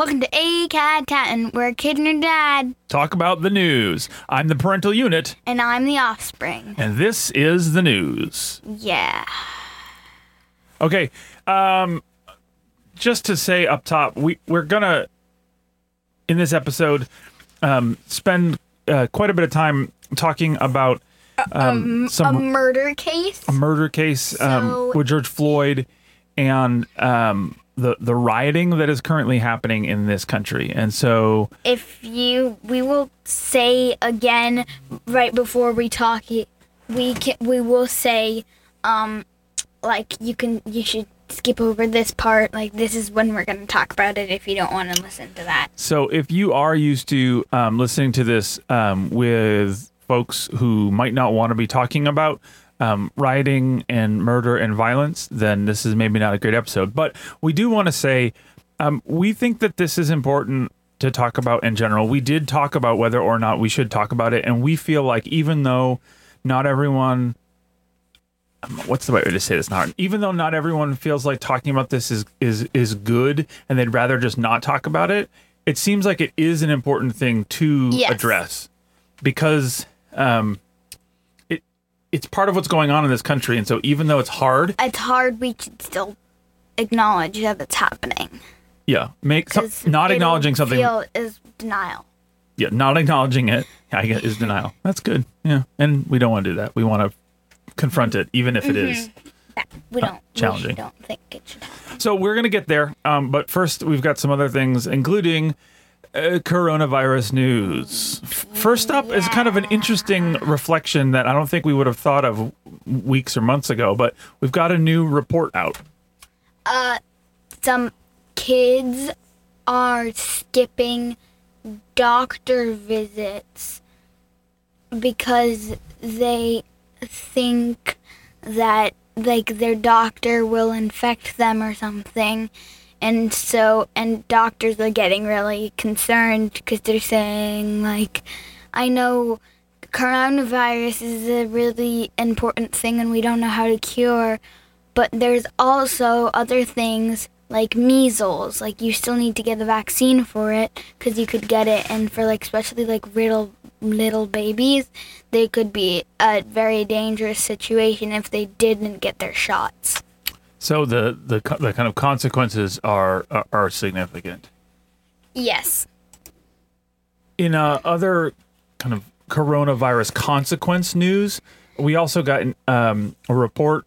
Welcome to A Cat Tatin, where a kid and her dad, Talk about the news. I'm the parental unit, and I'm the offspring. and this is the news. Yeah. Okay, um, just to say up top, we we're gonna in this episode um, spend uh, quite a bit of time talking about um, A some murder case? A murder case um, with George Floyd and um, the the rioting that is currently happening in this country, and so if you, we will say again right before we talk, we can, we will say, um, like you can, you should skip over this part. Like this is when we're gonna talk about it. If you don't want to listen to that. So if you are used to um, listening to this um, with folks who might not want to be talking about um, rioting and murder and violence, then this is maybe not a great episode. But we do want to say um, we think that this is important to talk about in general. We did talk about whether or not we should talk about it, and we feel like even though not everyone um, what's the right way to say this not even though not everyone feels like talking about this is is is good and they'd rather just not talk about it it seems like it is an important thing to Yes. address because um it's part of what's going on in this country and so even though it's hard It's hard. We should still acknowledge that it's happening. yeah make some, not acknowledging something Feel is denial. yeah not acknowledging it i guess is denial that's good yeah and we don't want to do that we want to confront it even if it is That we don't. challenging. We don't think it should happen. So we're gonna get there, um, but first we've got some other things, including uh, coronavirus news. First up is kind of an interesting reflection that I don't think we would have thought of weeks or months ago, but we've got a new report out. Uh, Some kids are skipping doctor visits because they think that like their doctor will infect them or something and so and doctors are getting really concerned because they're saying like i know coronavirus is a really important thing and we don't know how to cure but there's also other things like measles like you still need to get the vaccine for it because you could get it and for like especially like little little babies they could be a very dangerous situation if they didn't get their shots So the the, the kind of consequences are are, are significant. yes In uh, other kind of coronavirus consequence news, we also got um, a report,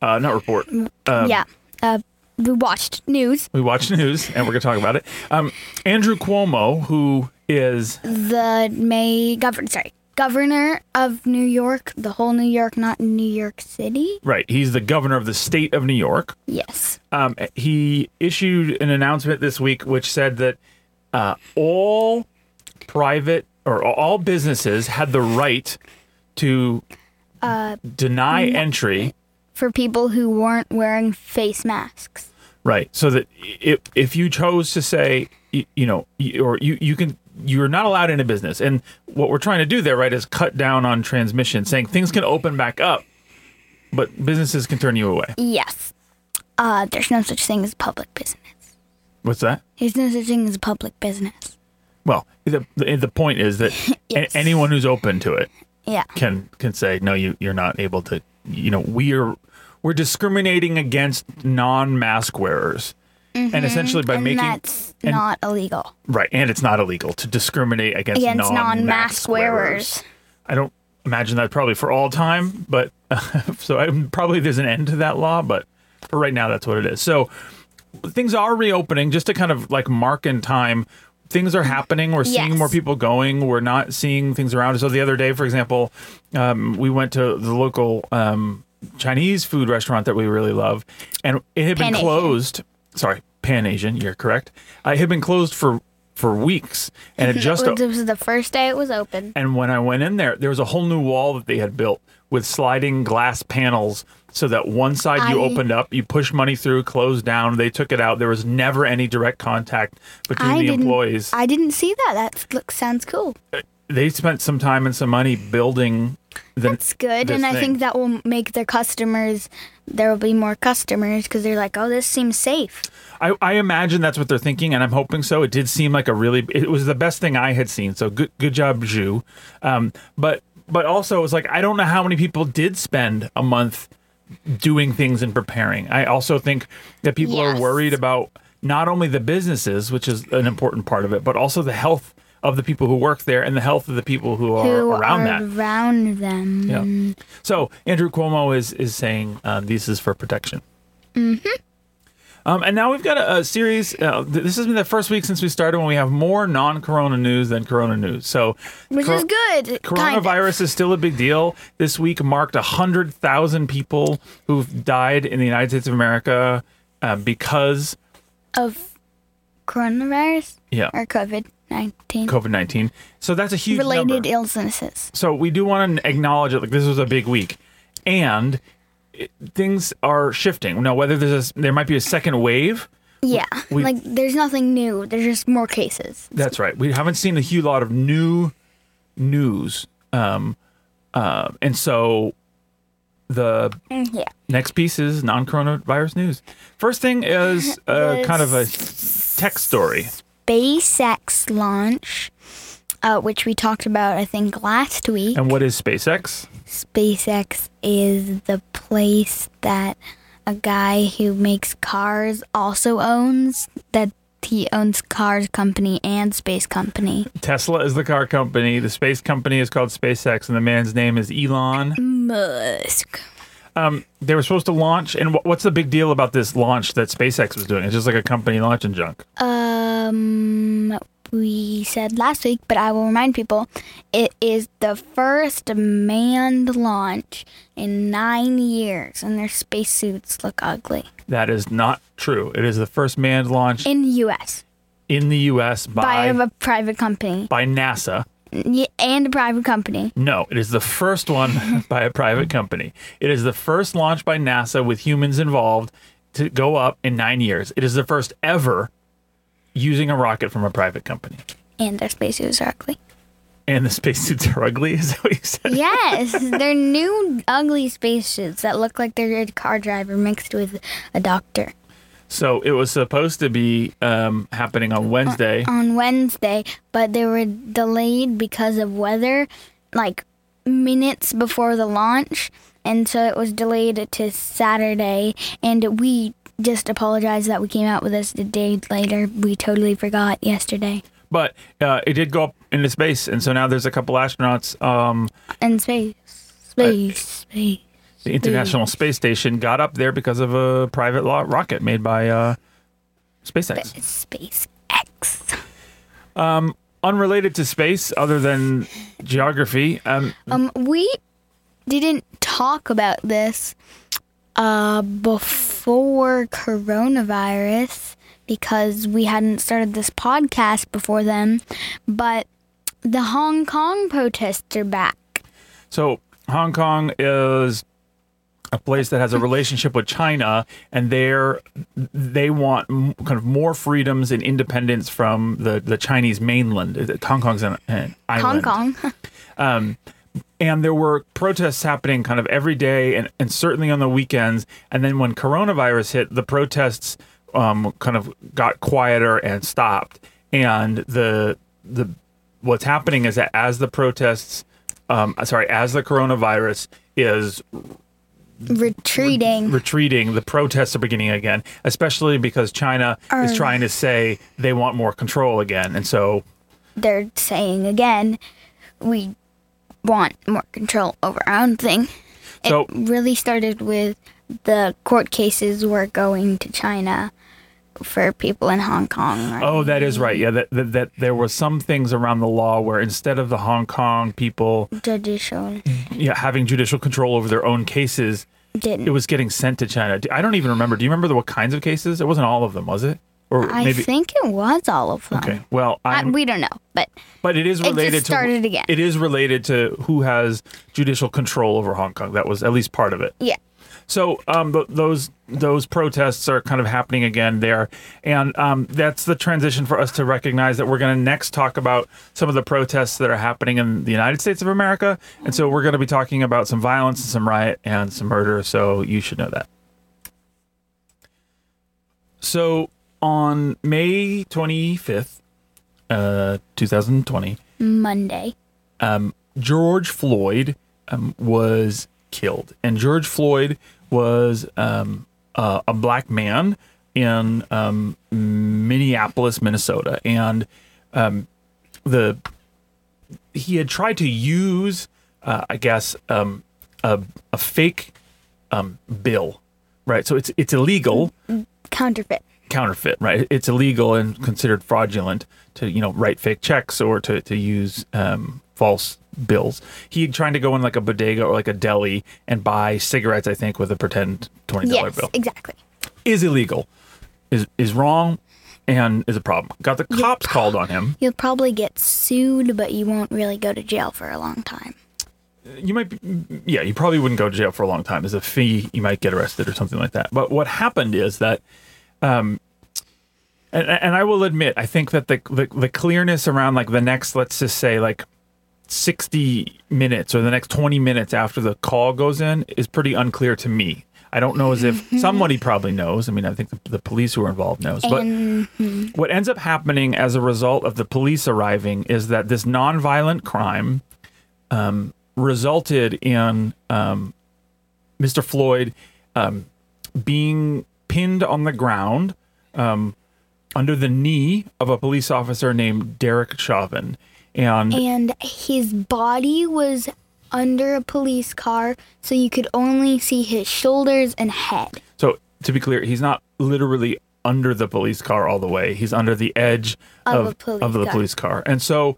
uh, not report. Um, yeah uh, we watched news We watched news, and we're going to talk about it. Um, Andrew Cuomo, who is the may governor sorry governor of new york the whole new york not new york city right, he's the governor of the state of New York. yes Um, he issued an announcement this week which said that uh, all private or all businesses had the right to deny entry. for people who weren't wearing face masks Right. So that if if you chose to say, you, you know, or you you can you're not allowed in a business, and what we're trying to do there, right, is cut down on transmission, saying things can open back up, but businesses can turn you away. yes uh there's no such thing as public business What's that? there's no such thing as a public business Well, the the, point is that a- anyone who's open to it yeah can can say no, you you're not able to. You know, we're we're discriminating against non-mask wearers, and essentially by and making that's and- not illegal right, and it's not illegal to discriminate against, against non-mask non-mask wearers I don't imagine that probably for all time, but so I, probably there's an end to that law, but for right now, that's what it is. So things are reopening just to kind of like mark in time. Things are happening. We're seeing Yes. more people going. We're not seeing things around. So the other day, for example, um, we went to the local um, Chinese food restaurant that we really love, and it had been closed. Sorry, Pan Asian. You're correct. Uh, it had been closed for for weeks, and it just this was the first day it was open and when I went in there, there was a whole new wall that they had built with sliding glass panels so that one side you I- opened up, you push money through, closed down, they took it out. There was never any direct contact between I the didn't- employees. i didn't see that that looks sounds cool they spent some time and some money building the That's good, and I thing. think that will make their customers. There will be more customers because they're like, "Oh, this seems safe." I, I imagine that's what they're thinking, and I'm hoping so. It did seem like a really, it was the best thing I had seen. So good, good job, Zhu. Um, but but also, it's like I don't know how many people did spend a month doing things and preparing. I also think that people are worried about not only the businesses, which is an important part of it, but also the health of the people who work there and the health of the people who are Who around are that. around them? Yeah. So Andrew Cuomo is is saying um, this is for protection. Mm-hmm. Um, and now we've got a, a series. Uh, th- this has been the first week since we started when we have more non-corona news than corona news. So, Which cor- is good. Coronavirus is still a big deal. This week marked hundred thousand people who've died in the United States of America uh, because of coronavirus yeah or COVID nineteen COVID nineteen. So that's a huge related number. illnesses. So we do want to acknowledge it. Like this was a big week, and it, things are shifting. Now, whether there's a, there might be a second wave. Yeah, we- like there's nothing new. There's just more cases. That's right. We haven't seen a huge lot of new news, um, uh, and so the Mm, Yeah. next piece is non-coronavirus news. First thing is uh, kind of a tech story. SpaceX launch, uh, which we talked about, I think, last week. And what is SpaceX? SpaceX is the place that a guy who makes cars also owns. That he owns cars company and space company. Tesla is the car company. The space company is called SpaceX, and the man's name is Elon. Musk. Um, they were supposed to launch, and wh- what's the big deal about this launch that SpaceX was doing? It's just like a company launching junk. Um, we said last week, but I will remind people, it is the first manned launch in nine years, and their spacesuits look ugly That is not true. It is the first manned launch in the U.S. in the U.S. by, by a private company by NASA. And a private company. No, it is the first one by a private company. It is the first launch by NASA with humans involved to go up in nine years. It is the first ever using a rocket from a private company. And their spacesuits are ugly. And the spacesuits are ugly. Is that what you said? Yes, they're new ugly spacesuits that look like they're a car driver mixed with a doctor. So it was supposed to be um, happening on Wednesday. on Wednesday, but they were delayed because of weather, like minutes before the launch, and so it was delayed to Saturday. And we just apologize that we came out with this a day later. We totally forgot yesterday. But uh, it did go up into space, and so now there's a couple astronauts. Um, And space, space, space. The International Space Station got up there because of a private lo- rocket made by uh, SpaceX. SpaceX. Um, unrelated to space, other than geography, um, Um, we didn't talk about this uh, before coronavirus because we hadn't started this podcast before then, but the Hong Kong protests are back. so Hong Kong is a place that has a relationship with China, and they're they want m- kind of more freedoms and independence from the, the Chinese mainland. Hong Kong's an, an island. Hong Kong. and there were protests happening kind of every day and, and certainly on the weekends and then when coronavirus hit the protests um, kind of got quieter and stopped and the the what's happening is that as the protests um, sorry as the coronavirus is Retreating. retreating the protests are beginning again especially because china is trying to say they want more control again and so They're saying again, we want more control over our own thing. So- it really started with the court cases were going to China for people in Hong Kong. right? Oh, that is right. Yeah, that, that that there were some things around the law where instead of the Hong Kong people judicial yeah, having judicial control over their own cases, didn't. it was getting sent to China. I don't even remember. Do you remember the, what kinds of cases? It wasn't all of them, was it? Or I maybe think it was all of them. Okay. Well, I, we don't know, but but it is related started to again. It is related to who has judicial control over Hong Kong. That was at least part of it. yeah. So um, th- those those protests are kind of happening again there, and um, that's the transition for us to recognize that we're going to next talk about some of the protests that are happening in the United States of America, and so we're going to be talking about some violence, and some riot, and some murder. So you should know that. So on May 25th, uh, 2020, Monday. um, George Floyd um, was killed, and George Floyd was um, uh, a black man in um, Minneapolis, Minnesota, and um, the he had tried to use, uh, I guess, um, a, a fake um, bill, right? So it's it's illegal Counterfeit. counterfeit, right? It's illegal and considered fraudulent to, you know, write fake checks or to, to use um, false bills. He trying to go in like a bodega or like a deli and buy cigarettes, I think, with a pretend $20 Yes, bill. exactly. Is illegal, is is wrong, and is a problem. Got the cops called on him. You'll probably get sued, but you won't really go to jail for a long time. you might be, yeah, you probably wouldn't go to jail for a long time. As a fee, you might get arrested or something like that. But what happened is that, um, and, and I will admit, I think that the, the the clearness around like the next, let's just say like sixty minutes or the next twenty minutes after the call goes in is pretty unclear to me. I don't know as if somebody probably knows. I mean, I think the, the police who are involved knows, but And what ends up happening as a result of the police arriving is that this nonviolent crime um, resulted in um, Mr. Floyd um, being pinned on the ground um, under the knee of a police officer named Derek Chauvin. And and his body was under a police car, so you could only see his shoulders and head. so, to be clear, he's not literally under the police car all the way. He's under the edge Of of, police of the car. police car. And so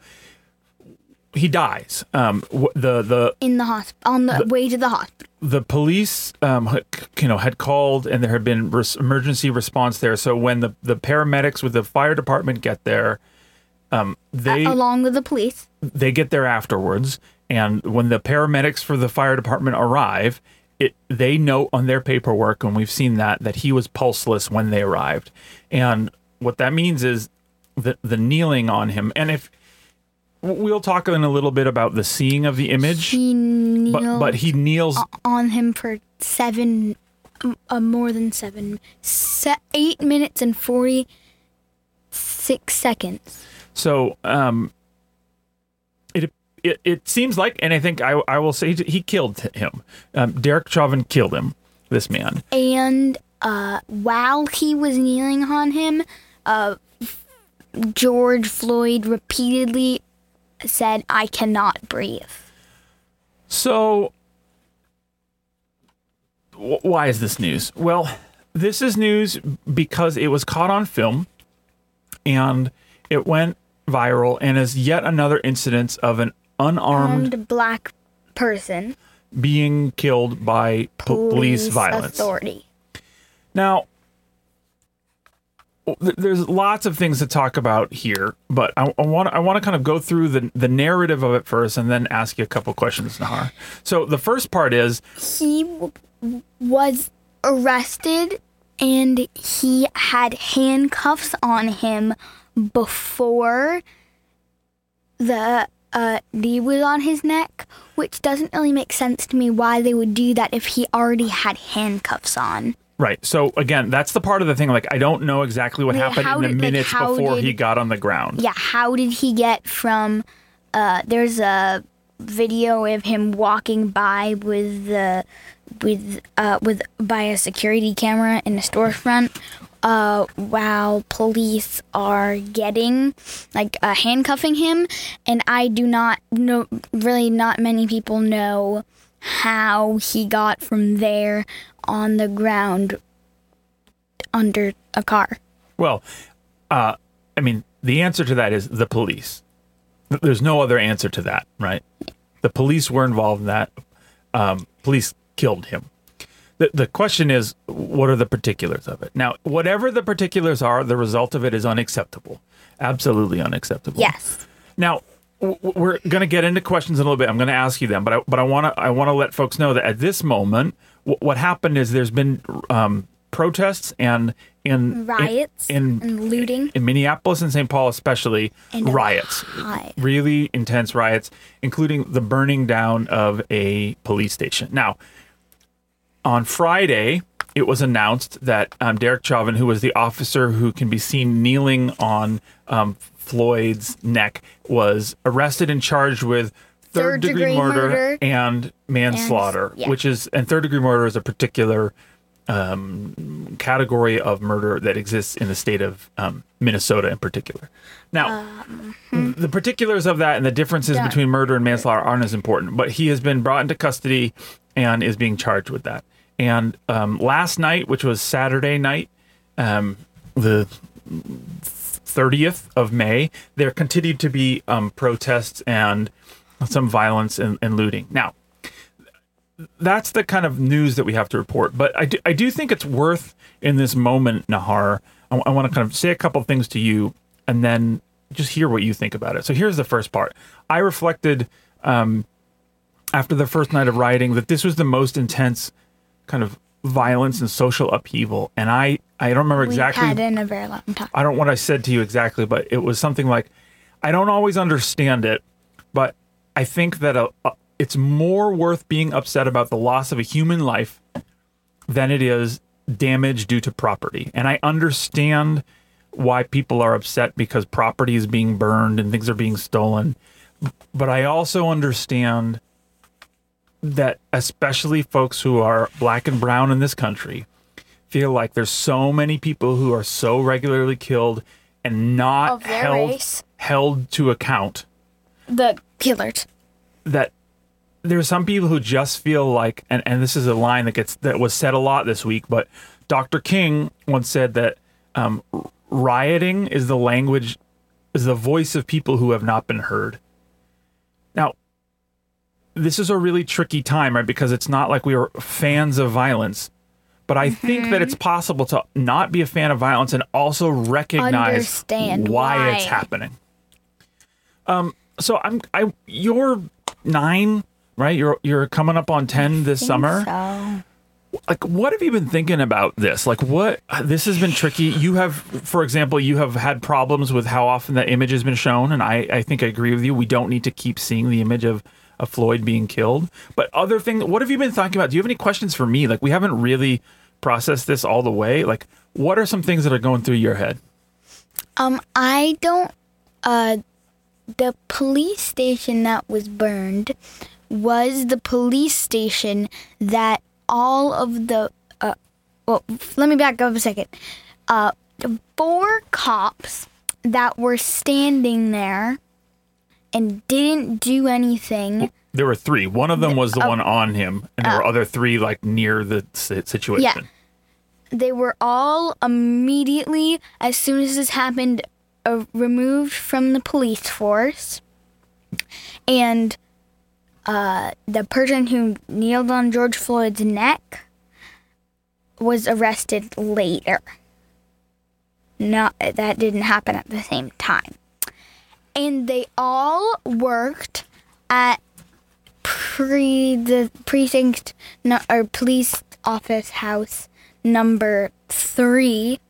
he dies. Um, the the in the hospital on the, way to the hospital. the police, um, had- you know, had called and there had been res- emergency response there. So when the the paramedics with the fire department get there, um, they along with the police. they get there afterwards. And when the paramedics for the fire department arrive, it they note on their paperwork, and we've seen that that he was pulseless when they arrived. And what that means is the the kneeling on him. And if we'll talk in a little bit about the seeing of the image, but but he kneels on him for seven, uh, more than seven, se- eight minutes and forty six seconds. So um, it, it it seems like, and I think I I will say he killed him. Um, Derek Chauvin killed him. This man. And uh, while he was kneeling on him, uh, George Floyd repeatedly said, "I cannot breathe." So wh- why is this news? Well, this is news because it was caught on film, and it went viral, and is yet another incidence of an unarmed Armed black person, being killed by po- police violence. authority. Now, there's lots of things to talk about here, but I want I want to kind of go through the the narrative of it first, and then ask you a couple questions, Nahar. So the first part is he w- was arrested and he had handcuffs on him before the uh, knee was on his neck, which doesn't really make sense to me why they would do that if he already had handcuffs on. right. So again, that's the part of the thing. Like I don't know exactly what Yeah, happened in the did- minutes how before did- he got on the ground. Yeah, how did he get from? Uh, there's a video of him walking by with the with uh with by a security camera in a storefront. Uh, while police are getting like uh, handcuffing him, and I do not know. Really, not many people know how he got from there on the ground under a car. Well, uh, I mean, the answer to that is the police. There's no other answer to that, right? The police were involved in that. Um, police killed him. The, the question is, what are the particulars of it? Now, whatever the particulars are, the result of it is unacceptable. Absolutely unacceptable. Yes. Now, we're going to get into questions in a little bit. I'm going to ask you them, but I, but I want to I want to let folks know that at this moment, w- what happened is there's been um, protests and in Riots in, in and looting. in Minneapolis and St. Paul, especially And riots, Ohio. really intense riots, including the burning down of a police station. Now, on Friday, it was announced that um, Derek Chauvin, who was the officer who can be seen kneeling on um, Floyd's neck, was arrested and charged with third, degree, Third-degree murder, murder. and manslaughter, yeah. which is and third degree murder is a particular um, category of murder that exists in the state of um, Minnesota in particular. Now, the particulars of that and the differences Yeah. between murder and manslaughter aren't as important, but he has been brought into custody and is being charged with that. And um, last night, which was Saturday night, um, the 30th of May, there continued to be um, protests and some violence and, and looting. Now, that's the kind of news that we have to report. But I do, I do think it's worth in this moment, Nahar. I, want to kind of say a couple things to you and then just hear what you think about it. So here's the first part. I reflected um, after the first night of rioting that this was the most intense kind of violence and social upheaval. And I, I don't remember exactly. We've had in a very long time. I don't know what I said to you exactly, but it was something like, I don't always understand it, but I think that a, a, it's more worth being upset about the loss of a human life than it is damage due to property. And I understand why people are upset because property is being burned and things are being stolen. But I also understand that especially folks who are black and brown in this country feel like there's so many people who are so regularly killed and not Of their held race. held to account The killers. that there's some people who just feel like and, and this is a line that gets that was said a lot this week but dr king once said that um, rioting is the language is the voice of people who have not been heard this is a really tricky time right because it's not like we are fans of violence but i think that it's possible to not be a fan of violence and also recognize Understand why, it's happening. Um so i'm i you're nine right? You're you're coming up on 10 this summer. So. Like what have you been thinking about this? Like what this has been tricky. You have for example you have had problems with how often that image has been shown and i i think i agree with you. We don't need to keep seeing the image of of floyd being killed but other things what have you been thinking about do you have any questions for me like we haven't really processed this all the way like what are some things that are going through your head Um, I don't. Uh, the police station that was burned was the police station that all of the. Uh, well, let me back up a second. Uh, four cops that were standing there and didn't do anything. there were three one of them was the one on him and there were other three like near the si- situation They were all immediately, as soon as this happened, uh, removed from the police force. And uh, the person who kneeled on George Floyd's neck was arrested later. Not that didn't happen at the same time. And they all worked at pre the precinct no, or police office house number three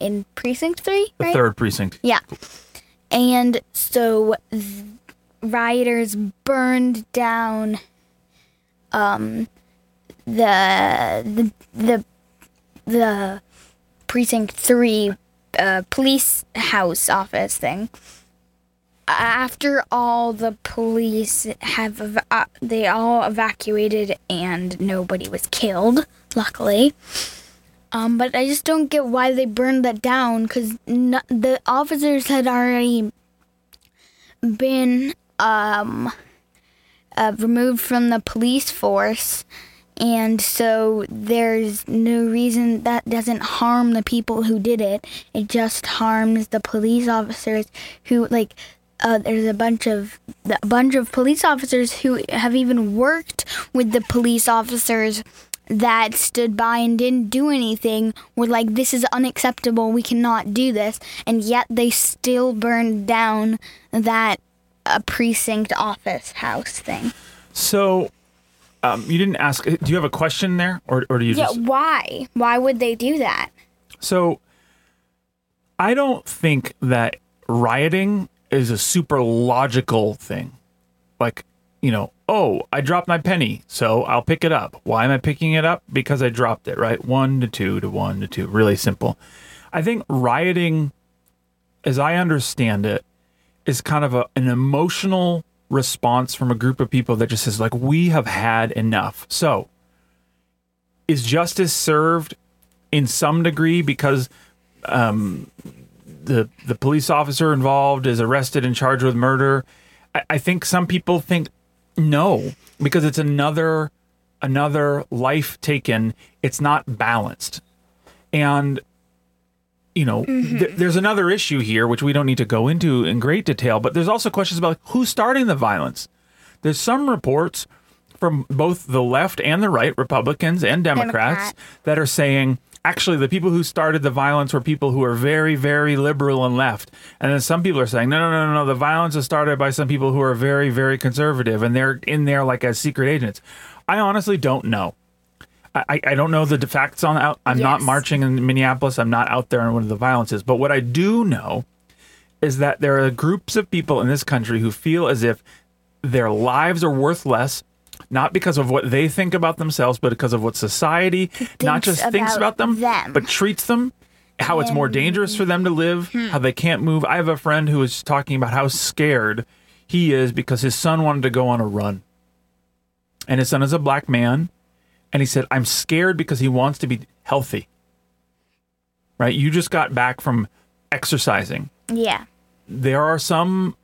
in precinct three, the right? third precinct Yeah. And so rioters burned down um the the the, the precinct 3 uh, police house office thing. After all the police have ev- uh, they all evacuated and nobody was killed, luckily. Um, but I just don't get why they burned that down because the officers had already been um, uh, removed from the police force, and so there's no reason that doesn't harm the people who did it. It just harms the police officers who like. Uh, there's a bunch of a bunch of police officers who have even worked with the police officers that stood by and didn't do anything. Were like this is unacceptable. We cannot do this. And yet they still burned down that uh, precinct office house thing. So um, you didn't ask do you have a question there? Or, or do you yeah just why? Why would they do that? So I don't think that rioting is a super logical thing. Like you know, oh, I dropped my penny, so I'll pick it up. Why am I picking it up? Because I dropped it, right? One to two to one to two. Really simple. I think rioting, as I understand it, is kind of a, an emotional response from a group of people that just says, like, we have had enough. So, is justice served in some degree because um, the the police officer involved is arrested and charged with murder? I, I think some people think no, because it's another another life taken. It's not balanced, and you know, th- mm-hmm. there's another issue here which we don't need to go into in great detail. But there's also questions about who's starting the violence. There's some reports from both the left and the right, Republicans and Democrats, Democrat. that are saying actually the people who started the violence were people who are very, very liberal and left. And then some people are saying, no, no, no, no, no, the violence is started by some people who are very, very conservative and they're in there like as secret agents. I honestly don't know. I, I don't know the facts on out. I'm not marching in Minneapolis. I'm not out there on one of the violences. But what I do know is that there are groups of people in this country who feel as if their lives are worth less, not because of what they think about themselves, but because of what society not Thinks just thinks about about them, them. but treats them. How it's more dangerous for them to live, Hmm. how they can't move. I have a friend who was talking about how scared he is because his son wanted to go on a run. And his son is a black man. And he said, I'm scared because he wants to be healthy. Right? You just got back from exercising. Yeah. There are some,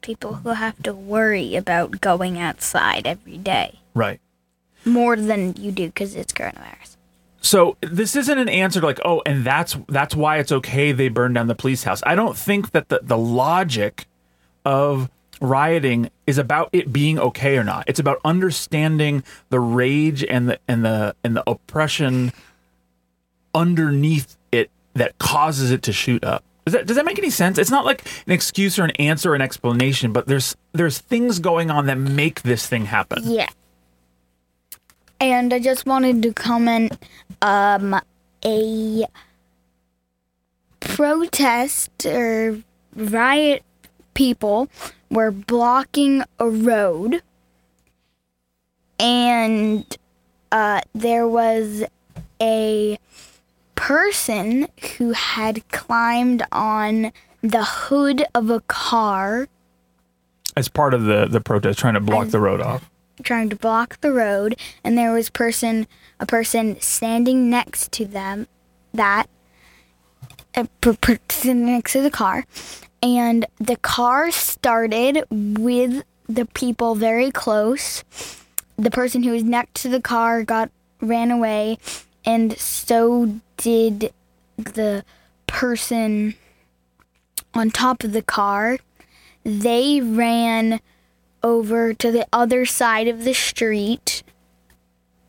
People who have to worry about going outside every day right. more than you do because it's coronavirus. So this isn't an answer to like, oh, and that's that's why it's okay they burned down the police house. I don't think that the, the logic of rioting is about it being okay or not. It's about understanding the rage and the and the and the oppression underneath it that causes it to shoot up. Does that does that make any sense? It's not like an excuse or an answer or an explanation, but there's there's things going on that make this thing happen. Yeah. And I just wanted to comment um a protest or riot people were blocking a road and uh there was a person who had climbed on the hood of a car. As part of the the protest, trying to block the road off. trying to block the road and there was person a person standing next to them that uh, a person next to the car. And the car started with the people very close. The person who was next to the car got ran away and so did the person on top of the car they ran over to the other side of the street.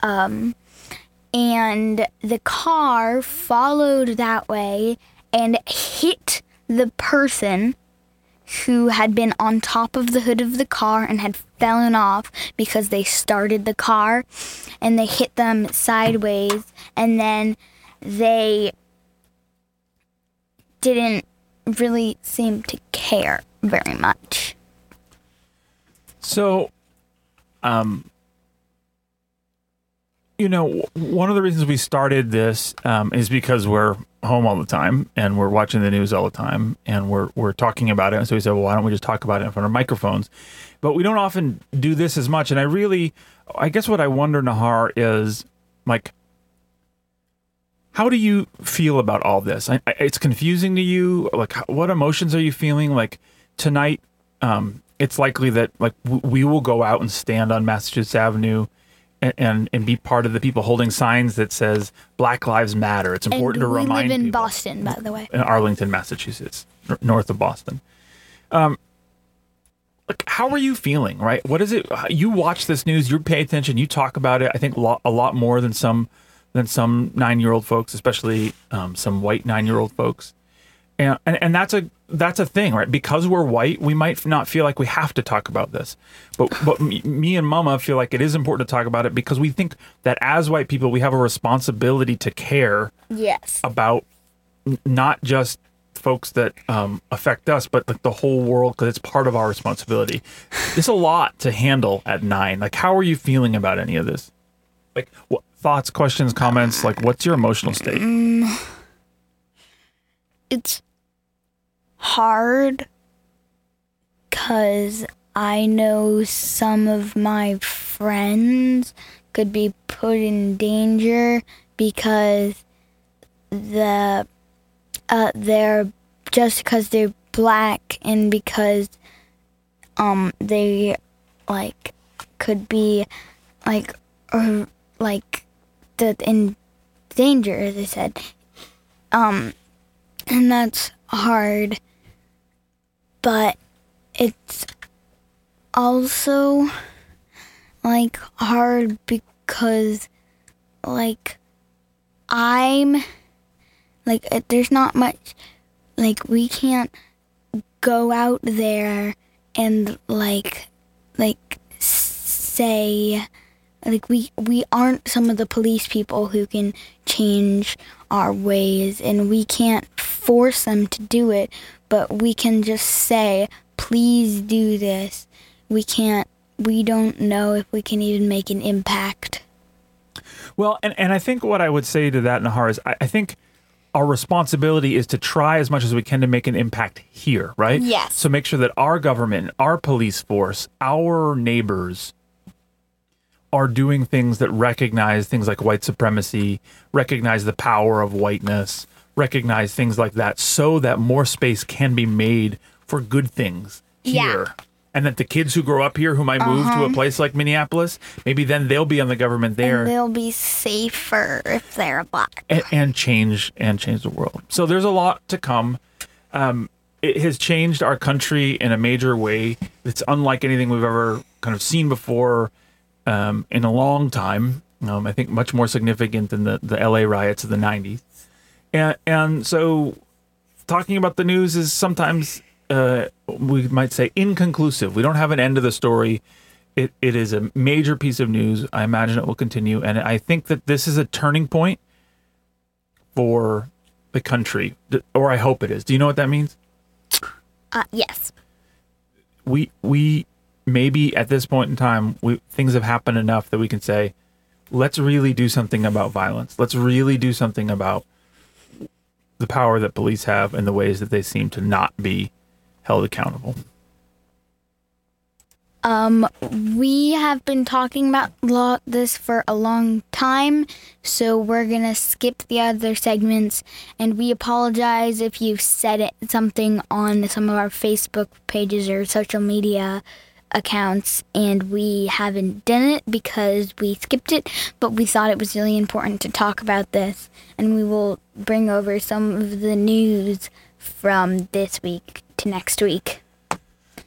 Um, and the car followed that way and hit the person who had been on top of the hood of the car and had fallen off because they started the car and they hit them sideways and then they didn't really seem to care very much. So, um, you know, one of the reasons we started this um, is because we're home all the time and we're watching the news all the time and we're we're talking about it. And so we said, well, why don't we just talk about it in front of microphones? But we don't often do this as much. And I really, I guess, what I wonder, Nahar, is like. How do you feel about all this? I, I, it's confusing to you. Like, what emotions are you feeling? Like tonight, um, it's likely that like w- we will go out and stand on Massachusetts Avenue and, and be part of the people holding signs that says Black Lives Matter. It's important and to we remind live in people Boston, by the way. in Arlington, Massachusetts, north of Boston. Um, like, how are you feeling? Right? What is it? You watch this news. You pay attention. You talk about it. I think lo- a lot more than some than some nine year old folks, especially um, some white nine year old folks. And, and and that's a that's a thing, right? Because we're white, we might not feel like we have to talk about this, but but me, me and Mama feel like it is important to talk about it because we think that as white people, we have a responsibility to care Yes. about n- not just folks that um, affect us, but like the whole world because it's part of our responsibility. There's a lot to handle at nine. Like, how are you feeling about any of this? Like, what thoughts, questions, comments? Like, what's your emotional state? It's hard because I know some of my friends could be put in danger because the uh, they're just because they're black and because um they like could be like or like the in danger as I said. Um and that's hard but it's also like hard because like I'm like uh, there's not much like we can't go out there and like like say like we we aren't some of the police people who can change our ways and we can't force them to do it but we can just say please do this we can't we don't know if we can even make an impact Well, and, and I think what I would say to that, Nahar, is I, I think our responsibility is to try as much as we can to make an impact here, right? Yes. So make sure that our government, our police force, our neighbors are doing things that recognize things like white supremacy, recognize the power of whiteness, recognize things like that, so that more space can be made for good things Yeah. here. And that the kids who grow up here who might move to a place like Minneapolis, maybe then they'll be on the government there and they'll be safer if they're black and, and change and change the world. So there's a lot to come. Um, it has changed our country in a major way. It's unlike anything we've ever kind of seen before um, in a long time. Um, I think much more significant than the, the LA riots of the 90s. And, and so talking about the news is sometimes uh, we might say inconclusive. We don't have an end of the story. It, it is a major piece of news. I imagine it will continue. And I think that this is a turning point for the country, or I hope it is. Do you know what that means? uh, yes We we maybe at this point in time, we things have happened enough that we can say, let's really do something about violence. Let's really do something about the power that police have and the ways that they seem to not be held accountable. Um, we have been talking about lo- this for a long time, so we're gonna skip the other segments, and we apologize if you said it, something on some of our Facebook pages or social media accounts, and we haven't done it because we skipped it, but we thought it was really important to talk about this, and we will bring over some of the news from this week to next week.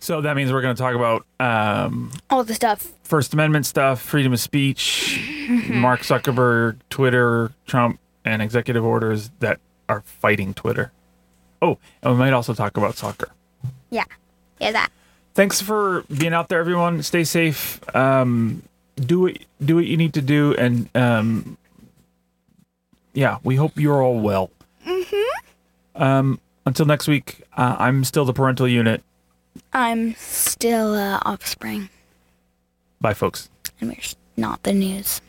So that means we're going to talk about um, All the stuff First Amendment stuff, freedom of speech, Mark Zuckerberg, Twitter, Trump, and executive orders that are fighting Twitter. Oh, and we might also talk about soccer. Yeah. Yeah, that. Thanks for being out there, everyone. Stay safe. Um, do what do what you need to do, and um, yeah, we hope you're all well. Mm-hmm. Um, until next week, uh, I'm still the parental unit. I'm still uh, offspring, Bye, folks. and we're not the news.